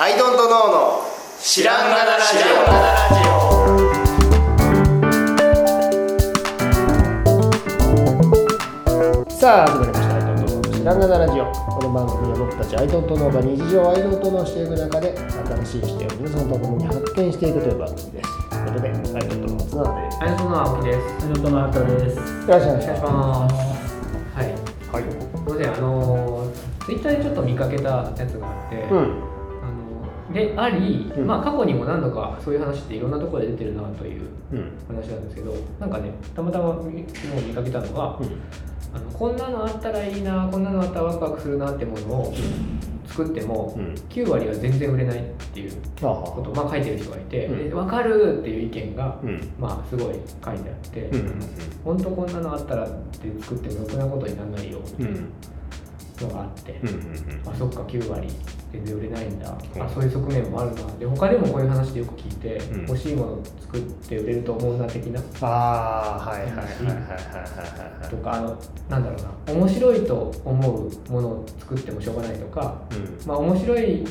アイドントノーの知らんがなラジオさあ始まりましたアイドントノーの知らんがなラジオこの番組は僕たちアイドントノーが日常をアイドントノーしていく中で新しい視点を皆さんと共に発見していくという番組ですということでアイドントノーの綱田ですアイドントの青木です。アイドントの畑です。よろしくお願いします。はい。はいすみません、あのツイッターでちょっと見かけたやつがあって、うんであり、うん。まあ過去にも何度かそういう話っていろんなところで出てるなといううん。話なんですけど、なんかね、たまたま見昨日見かけたのが、あのこんなのあったらいいな、こんなのあったらワクワクするなってものを作っても、うん。9割は全然売れないっていうああことを、まあ、書いてる人がいて、うん。で分かるっていう意見が、うん。まあすごい書いてあって、うんうん本当こんなのあったらって作ってもろくなことにならないようんうんのがあって、うんうんあそっか9割全然売れないんだ、うん。あそういう側面もあるな。で他でもこういう話でよく聞いて、うん。欲しいもの作って売れると思うな的な。ああはいはいはいはいはいはいとかあのなんだろうな。面白いと思うものを作ってもしょうがないとかうん。まあ面白い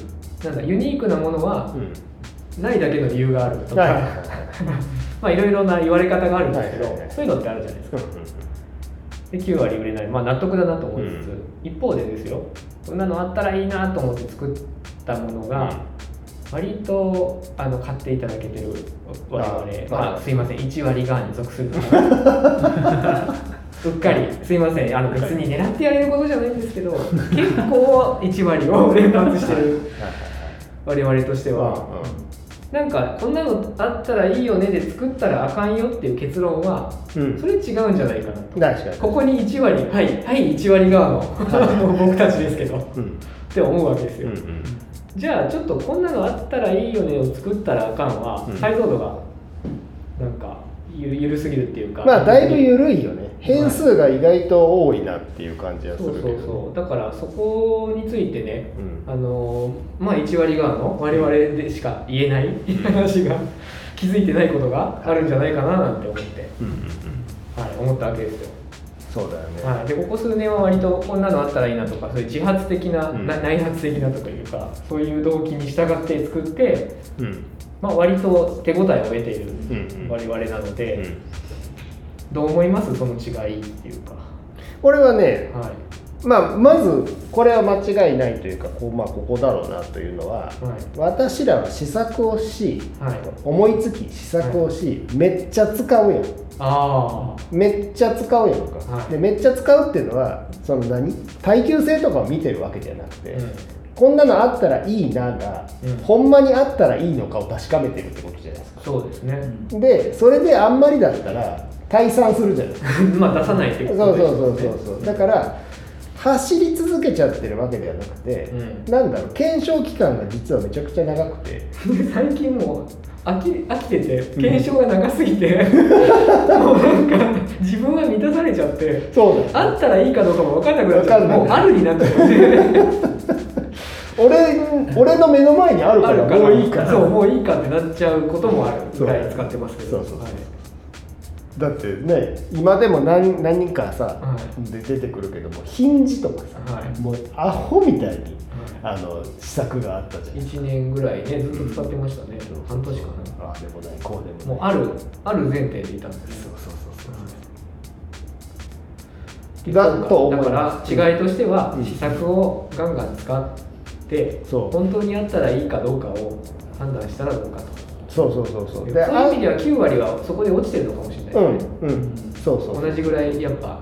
なんだユニークなものはうん。ないだけの理由があるとか、はい まあいろいろな言われ方があるんですけど、はいはいはい。そういうのってあるじゃないですか。うんで9割売れない、まあ、納得だなと思いつつ、うん。一方でですよこんなのあったらいいなと思って作ったものが、割とあの買っていただけてる我々あまあ、あすいません。1割側に属する うっかりすいません。あの別に狙ってやれることじゃないんですけど 結構1割を連発してる。我々としては。なんかこんなのあったらいいよねで作ったらあかんよっていう結論はうん。それ違うんじゃないかなと。確かにここに1割はいはい1割側の 僕たちですけどっうん。て思うわけですよ、うんうん。じゃあちょっとこんなのあったらいいよねを作ったらあかんはうん。解像度がなんかゆゆるすぎるっていうか。まあだいぶ緩いよね変数が意外と多いなっていう感じはすそうそうるけどそう。だからそこについてねうん。あのまあ1割側の我々でしか言えない話が気づいてないことがあるんじゃないかななんて思って、うんうんうん。はい、思ったわけですよ。そうだよね。はい、でここ数年は割とこんなのあったらいいなとかそういう自発的な、内発的なとかいうかそういう動機に従って作って、うん。まあ、割と手応えを得ている我々なので、うんどう思います？その違いっていうか、俺はねはい。まあまずこれは間違いないというかこうまあここだろうなというのははい。私らは試作をしはい、思いつき試作をしめっちゃ使うやん。あめっちゃ使うやんか、はい。でめっちゃ使うっていうのはその何？耐久性とかを見てるわけじゃなくて、あ、こんなのあったらいいなが、うん。ほんまにあったらいいのかを確かめてるってことじゃないですか。そうですね、でそれであんまりだったら退散するじゃないですかまあ出さないってそうことそうですよねそうそうそうだから走り続けちゃってるわけではなくて、うん。なんだろう検証期間が実はめちゃくちゃ長くて。最近もう飽き飽きてて検証が長すぎて、もうなんか自分は満たされちゃってそうあったらいいかどうかも分かんなくなっちゃもうあるになっちゃって。俺俺の目の前にあるからもういいから。そうもういいかってなっちゃうこともあるぐらい使ってますけど。そうそうそう。はいだってね今でも何何人かさ、はで出てくるけどもヒンジとかさ、はい。もうアホみたいにあの試作があったじゃん。1年ぐらいねずっと使ってましたね、半年かああでもないこうでなもない。もうあるある前提でいたんです。よそうそうそうそう。だだとだから違いとしてはうん。試作をガンガン使ってそう。本当にあったらいいかどうかを判断したらどうかとそうそうそうそう。そういうで意味では9割はそこで落ちてるのかもしれない。うんうん。そうそう。同じぐらいやっぱ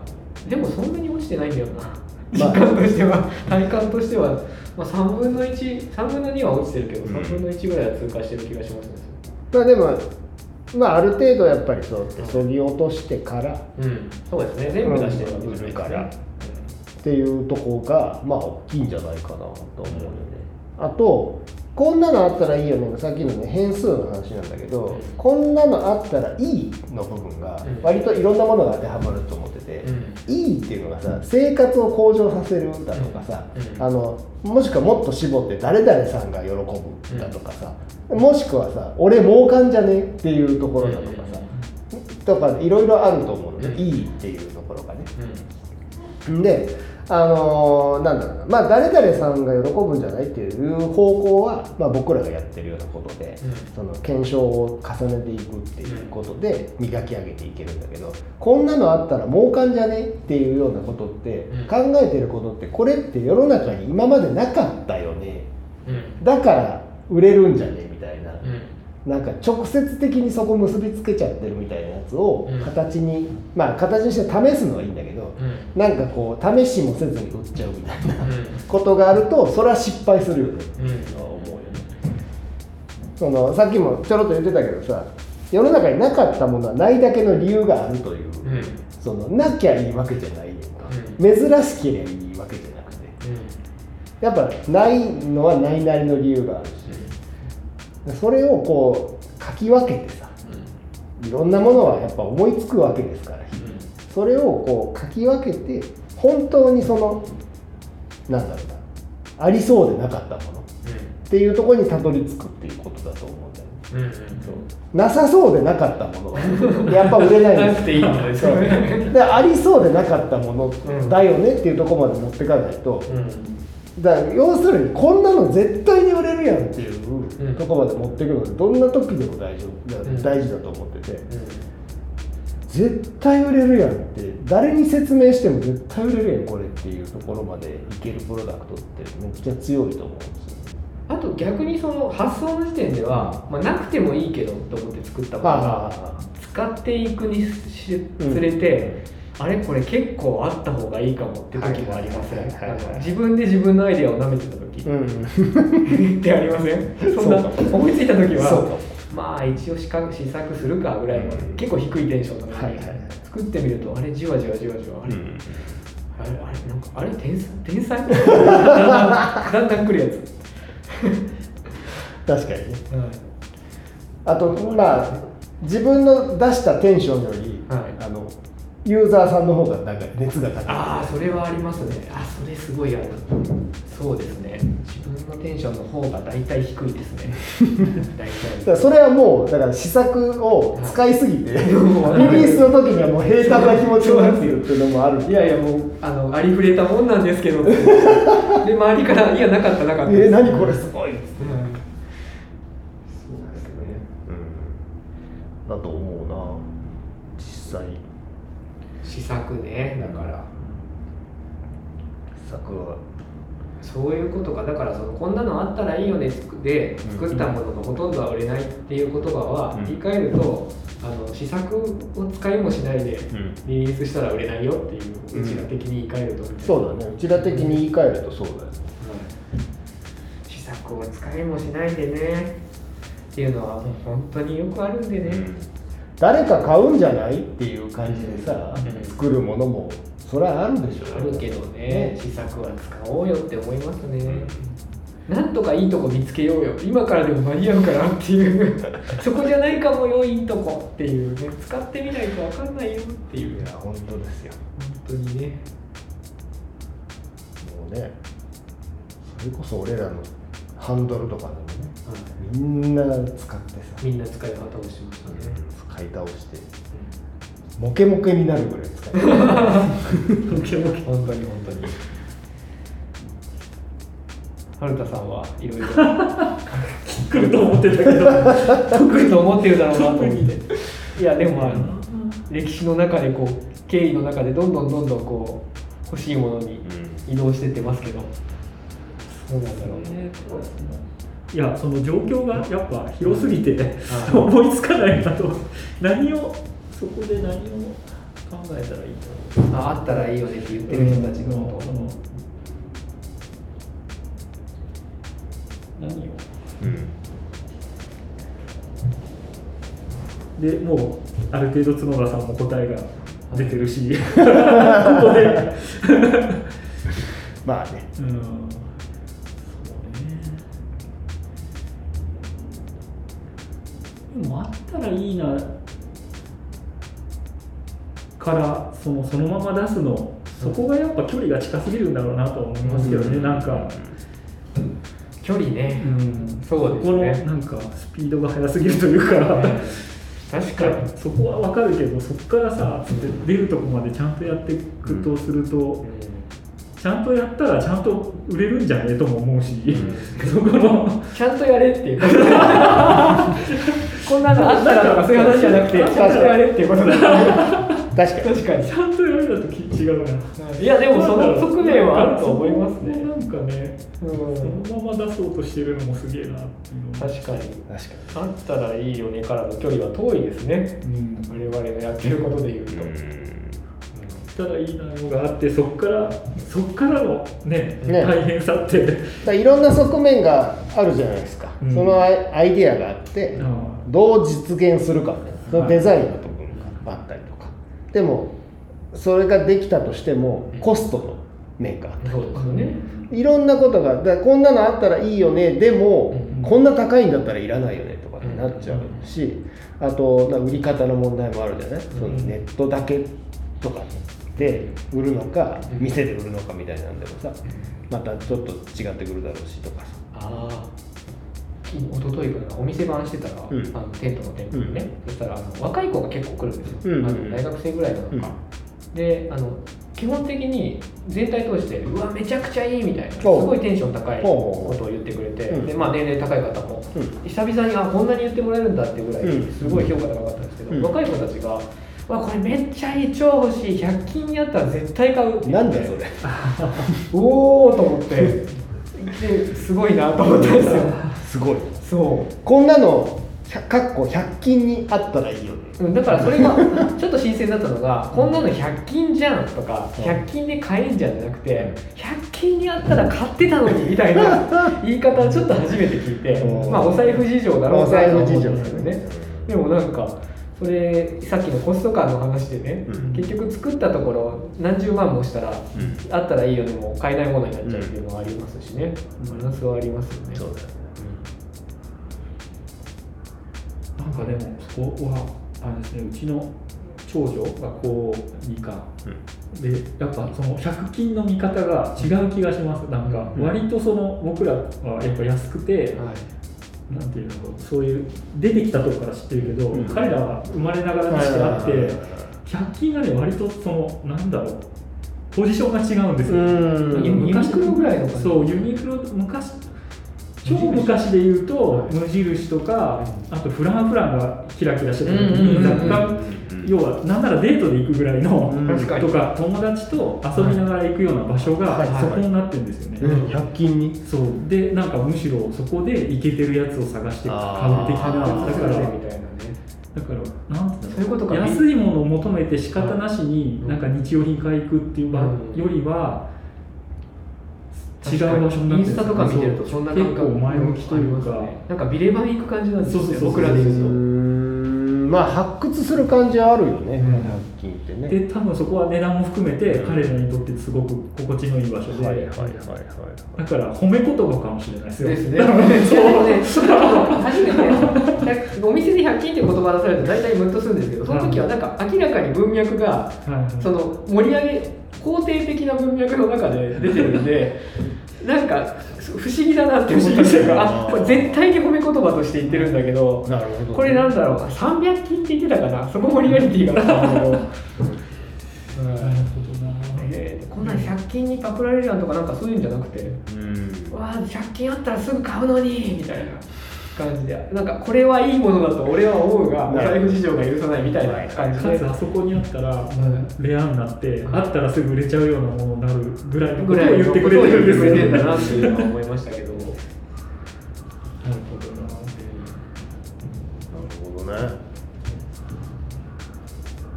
でもそんなに落ちてないんだよな。まあ。実感としては。体感としては、まあ、3分の13分の2は落ちてるけどうん。3分の1ぐらいは通過してる気がしますね。まあでもまあある程度やっぱりそうそぎ落としてからうん。そうですね。全部出してるわけじゃないですうん。ねっていうとこがまあ大きいんじゃないかなと思うよね。あとこんなのあったらいいよね。さっきのね変数の話なんだけど、うん。こんなのあったらいいの部分がうん。割といろんなものが当てはまると思ってて、うん。いいっていうのがさ生活を向上させるだとかさ、うん。あのもしくはもっと絞って誰々さんが喜ぶだとかさ、もしくはさ俺儲かんじゃねっていうところだとかさ、とかいろいろあると思うのね、うん。いいっていうところがね。うん。であのーなんだろうなまあ誰々さんが喜ぶんじゃないっていう方向は、まあ、僕らがやってるようなことで、うん。その検証を重ねていくっていうことで磨き上げていけるんだけどこんなのあったら儲かんじゃねっていうようなことって、うん。考えてることってこれって世の中に今までなかったよね。うん。だから売れるんじゃねみたいな、うんなんか直接的にそこ結びつけちゃってるみたいなやつをうん。形に、まあ形にして試すのはいいんだけど、うん。なんかこう試しもせずに売っちゃうみたいなうん。ことがあるとそれは失敗するよね。うん。思うよね。そのさっきもちょろっと言ってたけどさ世の中になかったものはないだけの理由があるという、うん。そのなきゃいいわけじゃないねんか、う珍しければいいわけじゃなくて。やっぱないのはないなりの理由があるしそれをこう書き分けてさいろんなものはやっぱ思いつくわけですから。それをこう書き分けて本当にそのなんだろうなありそうでなかったもの。っていうところにたどり着くっていうことだと思うんだよね。うんうん。そう。なさそうでなかったもの。は やっぱ売れないんです。なくていいのでありそうでなかったものうん。だよねっていうところまで持っていかないと、うんだから要するにこんなの絶対に売れるやんっていううん。ところまで持っていくのがどんな時でも大丈夫。だうん。大事だと思ってて、う絶対売れるやんって誰に説明しても絶対売れるやんこれっていうところまでいけるプロダクトってめっちゃ強いと思うんですよ。んあと逆にその発想の時点では、まあ、なくてもいいけどと思って作ったものが使っていくにつれて、あれこれ結構あった方がいいかもって時もありません？自分で自分のアイデアを舐めてた時、うん。ってありません？そんな思いついた時はまあ一応試作試作するかぐらいの、うん。結構低いテンションなのに、はい作ってみるとあれじわじわじわじわ。あれ、うん。あれあれなんかあれ天才？天才？だんだんだんだん来るやつ、確かにね。はい。あとまあ自分の出したテンションより、はい。あのユーザーさんの方がなんか熱が高い。ああそれはありますね。あそれすごいある。そうですね。自分のテンションの方が大体低いですね。大体。らそれはもうだから試作を使いすぎて、リリはいースの時にはもう平坦な気持ちになっているっていうのもある。いやいやもうあのありふれたもんなんですけど で周りから「いやなかったなかった」えー、何これすごい。っつってうんそうですね、うん、だと思うな実際試作ねだから。試作は。そういうことか。だからそのこんなのあったらいいよねで作ったもののほとんどは売れないっていう言葉はうん。言い換えるとあの試作を使いもしないでうん。リリースしたら売れないよっていううんうちら的に言い換えると。そうだね。うちら的に言い換えるとそうだよはい試作を使いもしないでね。っていうのはもう本当によくあるんでね、誰か買うんじゃない？っていう感じでさ、うん。作るものもそれはあるでしょ。あるけどね試作は使おうよって思いますね、なんとかいいとこ見つけようよ。今からでも間に合うからっていう。そこじゃないかもよいいとこっていうね。使ってみないと分かんないよっていう。いや本当ですよ。本当にね。もうねそれこそ俺らのハンドルとかねみんな使ってさ。みんな使い方をしましたね、使い倒して。モケモケになるぐらい使い倒して。本当に本当に。春田さんはいろいろ 来ると思ってたけど得意と思ってるだろうなと思って。いやでもまあ歴史の中でこう経緯の中でどんどんどんどんこう欲しいものに移動してってますけど。そうなんだろう。ねいやその状況がやっぱ広すぎてうん。思いつかないなと。何をそこで何を考えたらいいんだろう。ああったらいいよねって言ってる人たちの。ことその何を？うん。でもうある程度角田さんも答えが出てるし。ここでまあね。うんそうねでもあったらいいなからそのそのまま出すの。そこがやっぱ距離が近すぎるんだろうなとは思いますけどね、うん。なんか、距離ね。う、ん、そうですね。このなんかスピードが速すぎるというか、確かに。そこはわかるけどそこからさつって出るとこまでちゃんとやっていくとすると、ちゃんとやったらちゃんと売れるんじゃねえとも思うし、そこのちゃんとやれっていう こんなのあったらとかそういう話じゃなくてちゃんとやれっていうことだ確かに。確かに。ちゃんとやるだと違うな。い。やでもその側面はあると思いますね。なんかね、うん。そのまま出そうとしてるのもすげえなっていうのは確かに。確かあったらいいよねからの距離は遠いですね。うん。我々のやってることで言うと、にたらいいなのがあってそこからそこからのねね。大変さって、いろんな側面があるじゃないですか、うん。そのアイアイディアがあって、うん。どう実現するかねそのデザインの部分があったりとか、でもそれができたとしてもコストの面があったりそうですよね、いろんなことがだこんなのあったらいいよね。でも、うんこんな高いんだったらいらないよねとかってなっちゃうし、あとな売り方の問題もあるじゃない、そのネットだけとかで売るのかうん店で売るのかみたいなんでもさまたちょっと違ってくるだろうしとかさ。ああ一昨日かな。お店番してたら、うん。あのテントの店舗にね、そしたらあの若い子が結構来るんですよ、うんうんあの大学生ぐらいなのか、であの基本的に全体通してうわめちゃくちゃいいみたいなすごいテンション高いことを言ってくれて、うんでまあ、年齢高い方も、うん。久々にあこんなに言ってもらえるんだっていうぐらいうん。すごい評価高かったんですけど、うん。若い子たちが「わこれめっちゃいい超欲しい。100均にあったら絶対買う」なんだよそれ。おおと思って。ですごいなと思ったんですよ。すごい。そこんなの100かっこ100均にあったらいいよね。ううんだからそれがちょっと新鮮だったのがこんなの100均じゃんとかうん。100均で買えんじゃんじゃなくて100均にあったら買ってたのにみたいな 言い方をちょっと初めて聞いて。うん。まあお財布事情だろうなお財布事情ですけどね。でもなんかそれさっきのコスト感の話でね、うん。結局作ったところ何十万もしたら、あったらいいよねもう買えないものになっちゃうっていうのはありますしね、スはありますよね。そうだよね。なんかでもそこはあれですねうちの長女が高2かでやっぱその100均の見方が違う気がします。なんかうん。割とその僕らはやっぱ安くて、はいなんていうのそういう出てきたとこから知ってるけど、うん。彼らは生まれながらにしてあってうん100均がね割とそのなんだろうポジションが違うんですよ、うん。ユニクロぐらいの感じ。そうユニクロ昔超昔で言うと無印とかあとフランフランがキラキラしてた時に雑貨要はなんならデートで行くぐらいのうん。とか友達と遊びながら行くような場所がはいはい。そこになってるんですよね、うん。100均に？そう。でなんかむしろそこでイケてるやつを探して買う的なだだからみたいなね。だからなんていうんだろそういうことか。安いものを求めて仕方なしにうん。なんか日用品買い行くっていう場うん。よりは違う場所になってる。インスタとか見てるとそんな感覚結構前向きというか、ありますね。なんかビレバン行く感じなんですよね。そうそうそう僕らで言うと。んまあ発掘する感じはあるよね、うん。100均ってね。で多分そこは値段も含めて彼らにとってすごく心地のいい場所で、はいはいはいはいだから褒め言葉かもしれないですよ。ですね。いやでもね、初めてお店で100均っていう言葉出されると大体ムッとするんですけど、その時はなんか明らかに文脈がはいはい。その盛り上げ肯定的な文脈の中で出てるんで、なんか不思議だなって思ったんですよ。あ、これ絶対に褒め言葉として言ってるんだけど、なるほどこれなんだろう、300均って言ってたかな、そこもリアリティが。なるほど。なえーこんなん100均にパクられるやんとかなんかそういうんじゃなくて、うん。わあ100均あったらすぐ買うのにみたいな感じで。なんかこれはいいものだと俺は思うがお財布事情が許さないみたいな感じで。かつあそこにあったらレアになってあったらすぐ売れちゃうようなものになるぐらいのことをぐらい言ってくれてるんですよ言ってくれてんだなっていうのは思い。ましたけどなるほどな。なるほどね。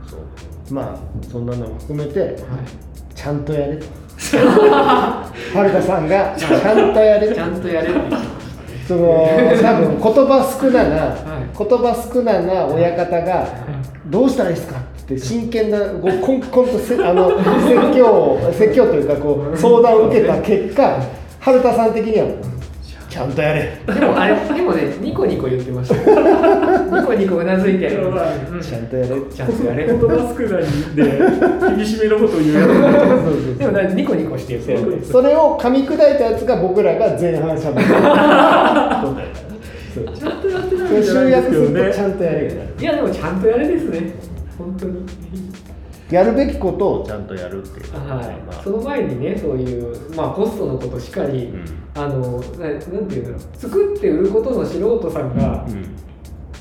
そうまあそんなのも含めてちゃんとやれと。はるかさんがちゃんとやれ。とちゃんとやれってその多分言葉少なな、い。言葉少なな親方がどうしたらいいですかって真剣なこうコンコンとせあの説教を説教というかこう相談を受けた結果春田さん的にはちゃんとやれ。でもあれでもねニコニコ言ってました ニコニコうなずいて。るうん。ちゃんとやれ。ちゃんとやれ。言葉少ないで厳しめのことを言うやつでもニコニコして言ってる。それを噛み砕いたやつが僕らが前半しゃべる そう。ちゃんとやってないんじゃないですけどね約するとちゃんとやれいやでもちゃんとやれですね。本当にやるべきことをちゃんとやるっていうはい。まあその前にねそういう、まあ、コストのことしかり、うん。あのななんていうんだろう。作って売ることの素人さんがうん。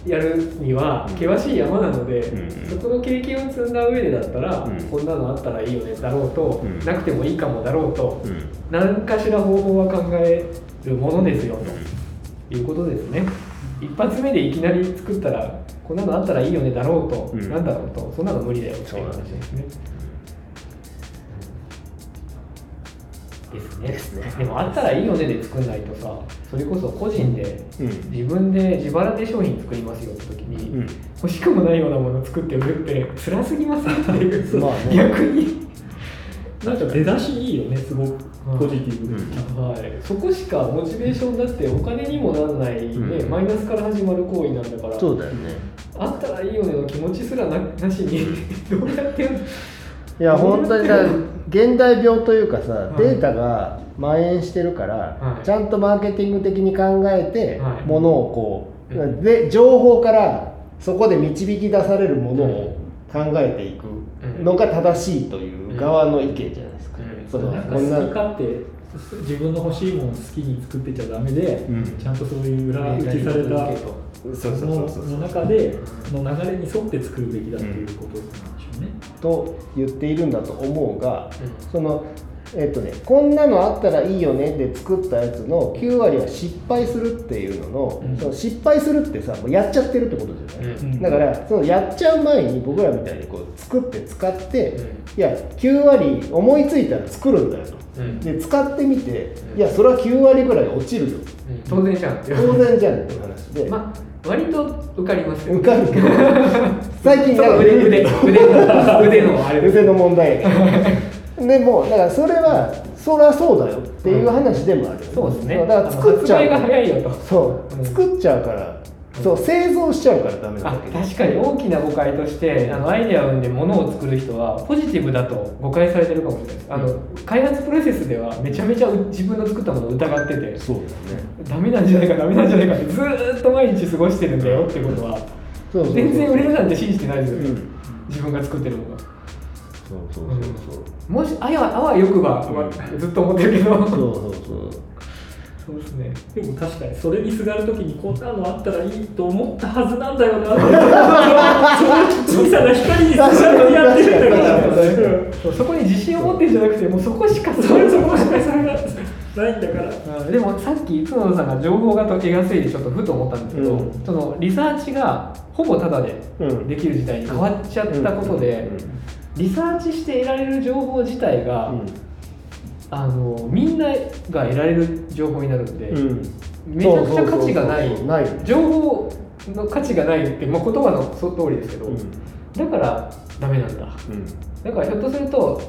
やるにはうん。険しい山なので、うん。そこの経験を積んだ上でだったら、うん。こんなのあったらいいよねだろうと、うん。なくてもいいかもだろうと、うん。何かしら方法は考えるものですよということですね。一発目でいきなり作ったらこんなのあったらいいよねだろうと、うん。なんだろうとそんなの無理だよっていう話ですね。ですね。ですね。でもあったらいいよねで作んないとさそれこそ個人でうん。自分で自腹で商品作りますよって時に、うん。欲しくもないようなものを作って売るって辛すぎませんっていう、まあね。逆に、なんか出だしいいよねすごくポジティブはい、そこしかモチベーションだってお金にもならない、ねうん。マイナスから始まる行為なんだから。そうだよね。あったらいいよねの気持ちすらななしに。どうやっていや本当にだ現代病というかさ、はい。データが蔓延してるから、はい。ちゃんとマーケティング的に考えて、はい。ものをこう、うん。で情報からそこで導き出されるものを考えていくのが正しいという側の意見じゃない？そのなんか好き勝手自分の欲しいものを好きに作ってちゃダメで、うん。ちゃんとそういう裏打ちされたのの中での流れに沿って作るべきだっていうことなんでしょうね。と言っているんだと思うが、うん。そのえっとね、こんなのあったらいいよねで作ったやつの9割は失敗するっていうのの,、うん。その失敗するってさもうやっちゃってるってことじゃない、うん。うん。だからそのやっちゃう前に僕らみたいにこう作って使って、うん。いや9割思いついたら作るんだよと、うん。で使ってみて、うん。いやそれは9割ぐらい落ちるよ、当然じゃんって当然じゃんっていう話で、まあ割と受かりますよ受かるけど。最近ちょっと腕腕腕の 腕のあれ。腕の問題やけどでもだからそれはそりゃそうだよっていう話でもある。よね、そうですね。だから作っちゃうが早いよと。そう、うん。作っちゃうから。そう製造しちゃうからダメだ確かに大きな誤解としてあのアイデアを生んで物を作る人はポジティブだと誤解されてるかもしれないです。あの開発プロセスではめちゃめちゃ自分の作ったものを疑っててそうだね。ダメなんじゃないかダメなんじゃないかってずーっと毎日過ごしてるんだよってことは全然売れるなんて信じてないですよ自分が作ってるものがそうそうそうそう。もしあやあわよくば、うんずっと思ってるけど。そうそうそう。そうですねでも確かにそれにすがるときにこんなのあったらいいと思ったはずなんだよなって。小さな光にすがってやってるんだから。そうそこに自信を持ってるんじゃなくてもうそこしかそそれそこしかそれがないんだからうん。でもさっき角野さんが情報が得やすいでちょっとふと思ったんですけど、うん。そのリサーチがほぼタダでうんできる時代に変わっちゃったことで、リサーチして得られる情報自体が、あのみんなが得られる情報になるんで、うん。うんめちゃくちゃ価値がない。情報の価値がないって、まあ、言葉のそ通りですけど、うん。だからダメなんだ。だからひょっとすると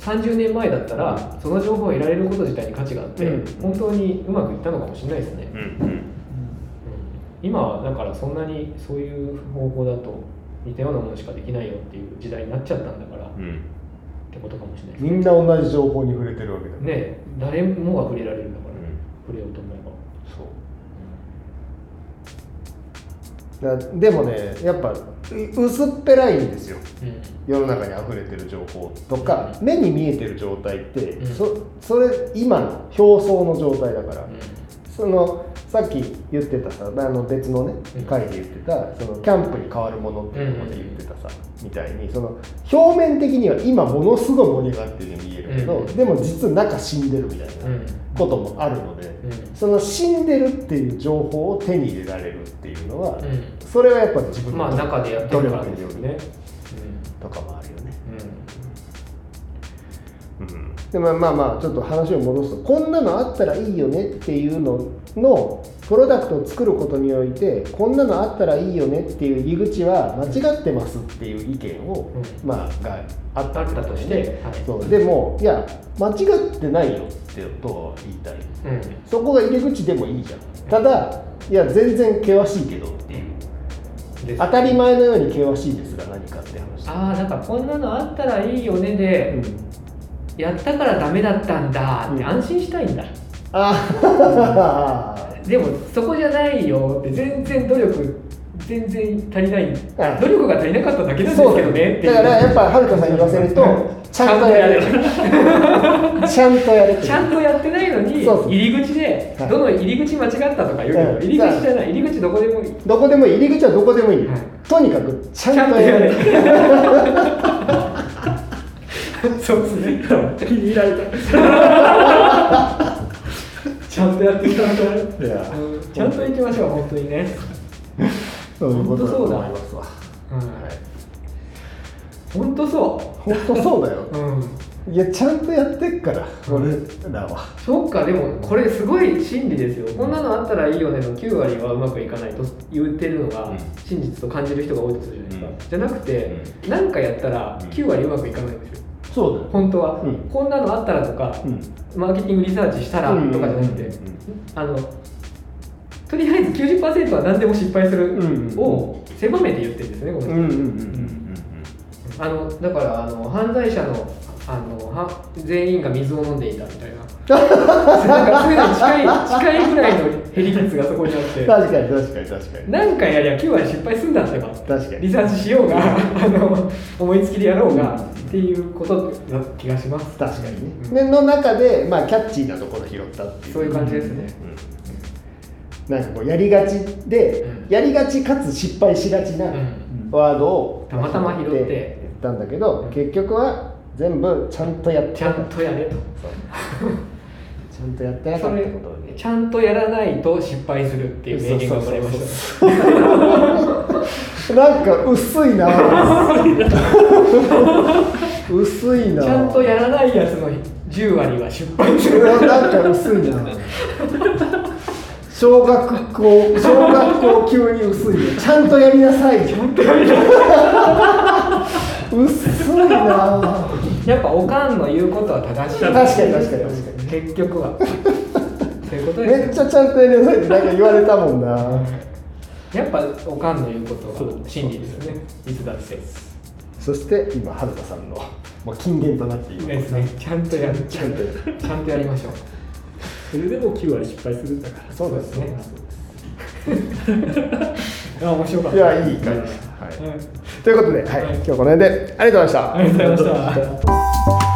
30年前だったらその情報を得られること自体に価値があって、うん。本当にうまくいったのかもしれないですね、うん。うん。今はだからそんなにそういう方法だと似たようなものしかできないよっていう時代になっちゃったんだから、っうん。てことかもしれない。みんな同じ情報に触れてるわけだねね誰もが触れられるんだから、うん。触れようと思えば。そう。だでもねやっぱ薄っぺらいんですよ。うん。世の中に溢れてる情報とか、目に見えてる状態って、うん。そそれ今の表層の状態だから、うそのさっき言ってたさあの別のねうん。回で言ってたそのキャンプに変わるものっていうので言ってたさ、みたいにその表面的には今ものすごい盛り上がってるように見えるけど、うん。でも実は中死んでるみたいなうん。こともあるので、うん。その死んでるっていう情報を手に入れられるっていうのは、うそれはやっぱ自分ん、まあ中でやってるからですよね、とかもあるでもまあまあちょっと話を戻すとこんなのあったらいいよねっていうののプロダクトを作ることにおいてこんなのあったらいいよねっていう入り口は間違ってますっていう意見を、うん。まあがあったとしてはい。そう。でもいや間違ってないよってことを言いたい。うん。そこが入り口でもいいじゃん。ただいや全然険しいけどっていう。当たり前のように険しいですが何かって話。ああなんかこんなのあったらいいよねで、うんやったからダメだったんだってうん安心したいんだ、あでもそこじゃないよって全然努力全然足りない。あ努力が足りなかっただけなんですけどねだからやっぱはるかさんに言わせるとちゃんとやれちゃんとやれってちゃんとやってないのに入り口ではい。どの入り口間違ったとか言う。けどうん。入り口じゃない入り口どこでもいい。どこでもいい。入り口はどこでもいい、はい。とにかくちゃちゃんとやれ。んとやれ そうですね。気に入られた。ちゃんとやっていかなきゃいや。うん。ちゃんと行きましょう本当にね。本当そうだ思いますわ。うん本当そ本当そうだよ。う うん。いやちゃんとやってっから俺らは。そうかでもこれすごい真理ですよ。こんなのあったらいいよねの9割はうまくいかないと言ってるのがうん。真実と感じる人が多いとするじゃないですか、うん。じゃなくて何かやったらうん。9割うまくいかないんですよそうだよ。本当は、うん。こんなのあったらとか、うん。マーケティングリサーチしたらとかじゃなくて、うんあのとりあえず90%は何でも失敗するうんを狭めて言ってるんですねこの人、あのだからあの犯罪者のあのは全員が水を飲んでいたみたいな。なんかそういうのに近い近いぐらいのヘリ率がそこにあって。確かに確かに確かに。何回やりゃ9割失敗するんだってば。確かに。リサーチしようがあの思いつきでやろうがっていうことな気がします。確かにね、うん。での中で、まあ、キャッチーなところ拾ったっていう。そういう感じですね、うんなんかこうやりがちで、うん。やりがちかつ失敗しがちなうん。ワードをたまたま拾って。言ったんだけど、結局は全部ちゃんとやってちゃんとやれと。ちゃんとやってなかったことちゃんとやらないと失敗するっていう名言が生まれました。なんか薄いな。薄いな。ちゃんとやらないやつの10割は失敗する。なんか薄いな。小学校小学校級に薄いねちゃんとやりなさい。ちゃんとやりなさい薄いな。やっぱおかんの言うことは正しい。確かに確かに確かに。結局は。そういうことですめっちゃちゃんとやりなさいってなんか言われたもんな。やっぱおかんの言うことが真理ですよね。いつだって。そして今はるかさんのもう金言となっている。ですね。ちゃんとやる。ちゃんとやる。ちゃんとやりましょう。それでも9割失敗するんだから。そうですね。あ面白かった。いやいい感じ、はい。はいということで、はい、今日この辺でありがとうございました。ありがとうございました。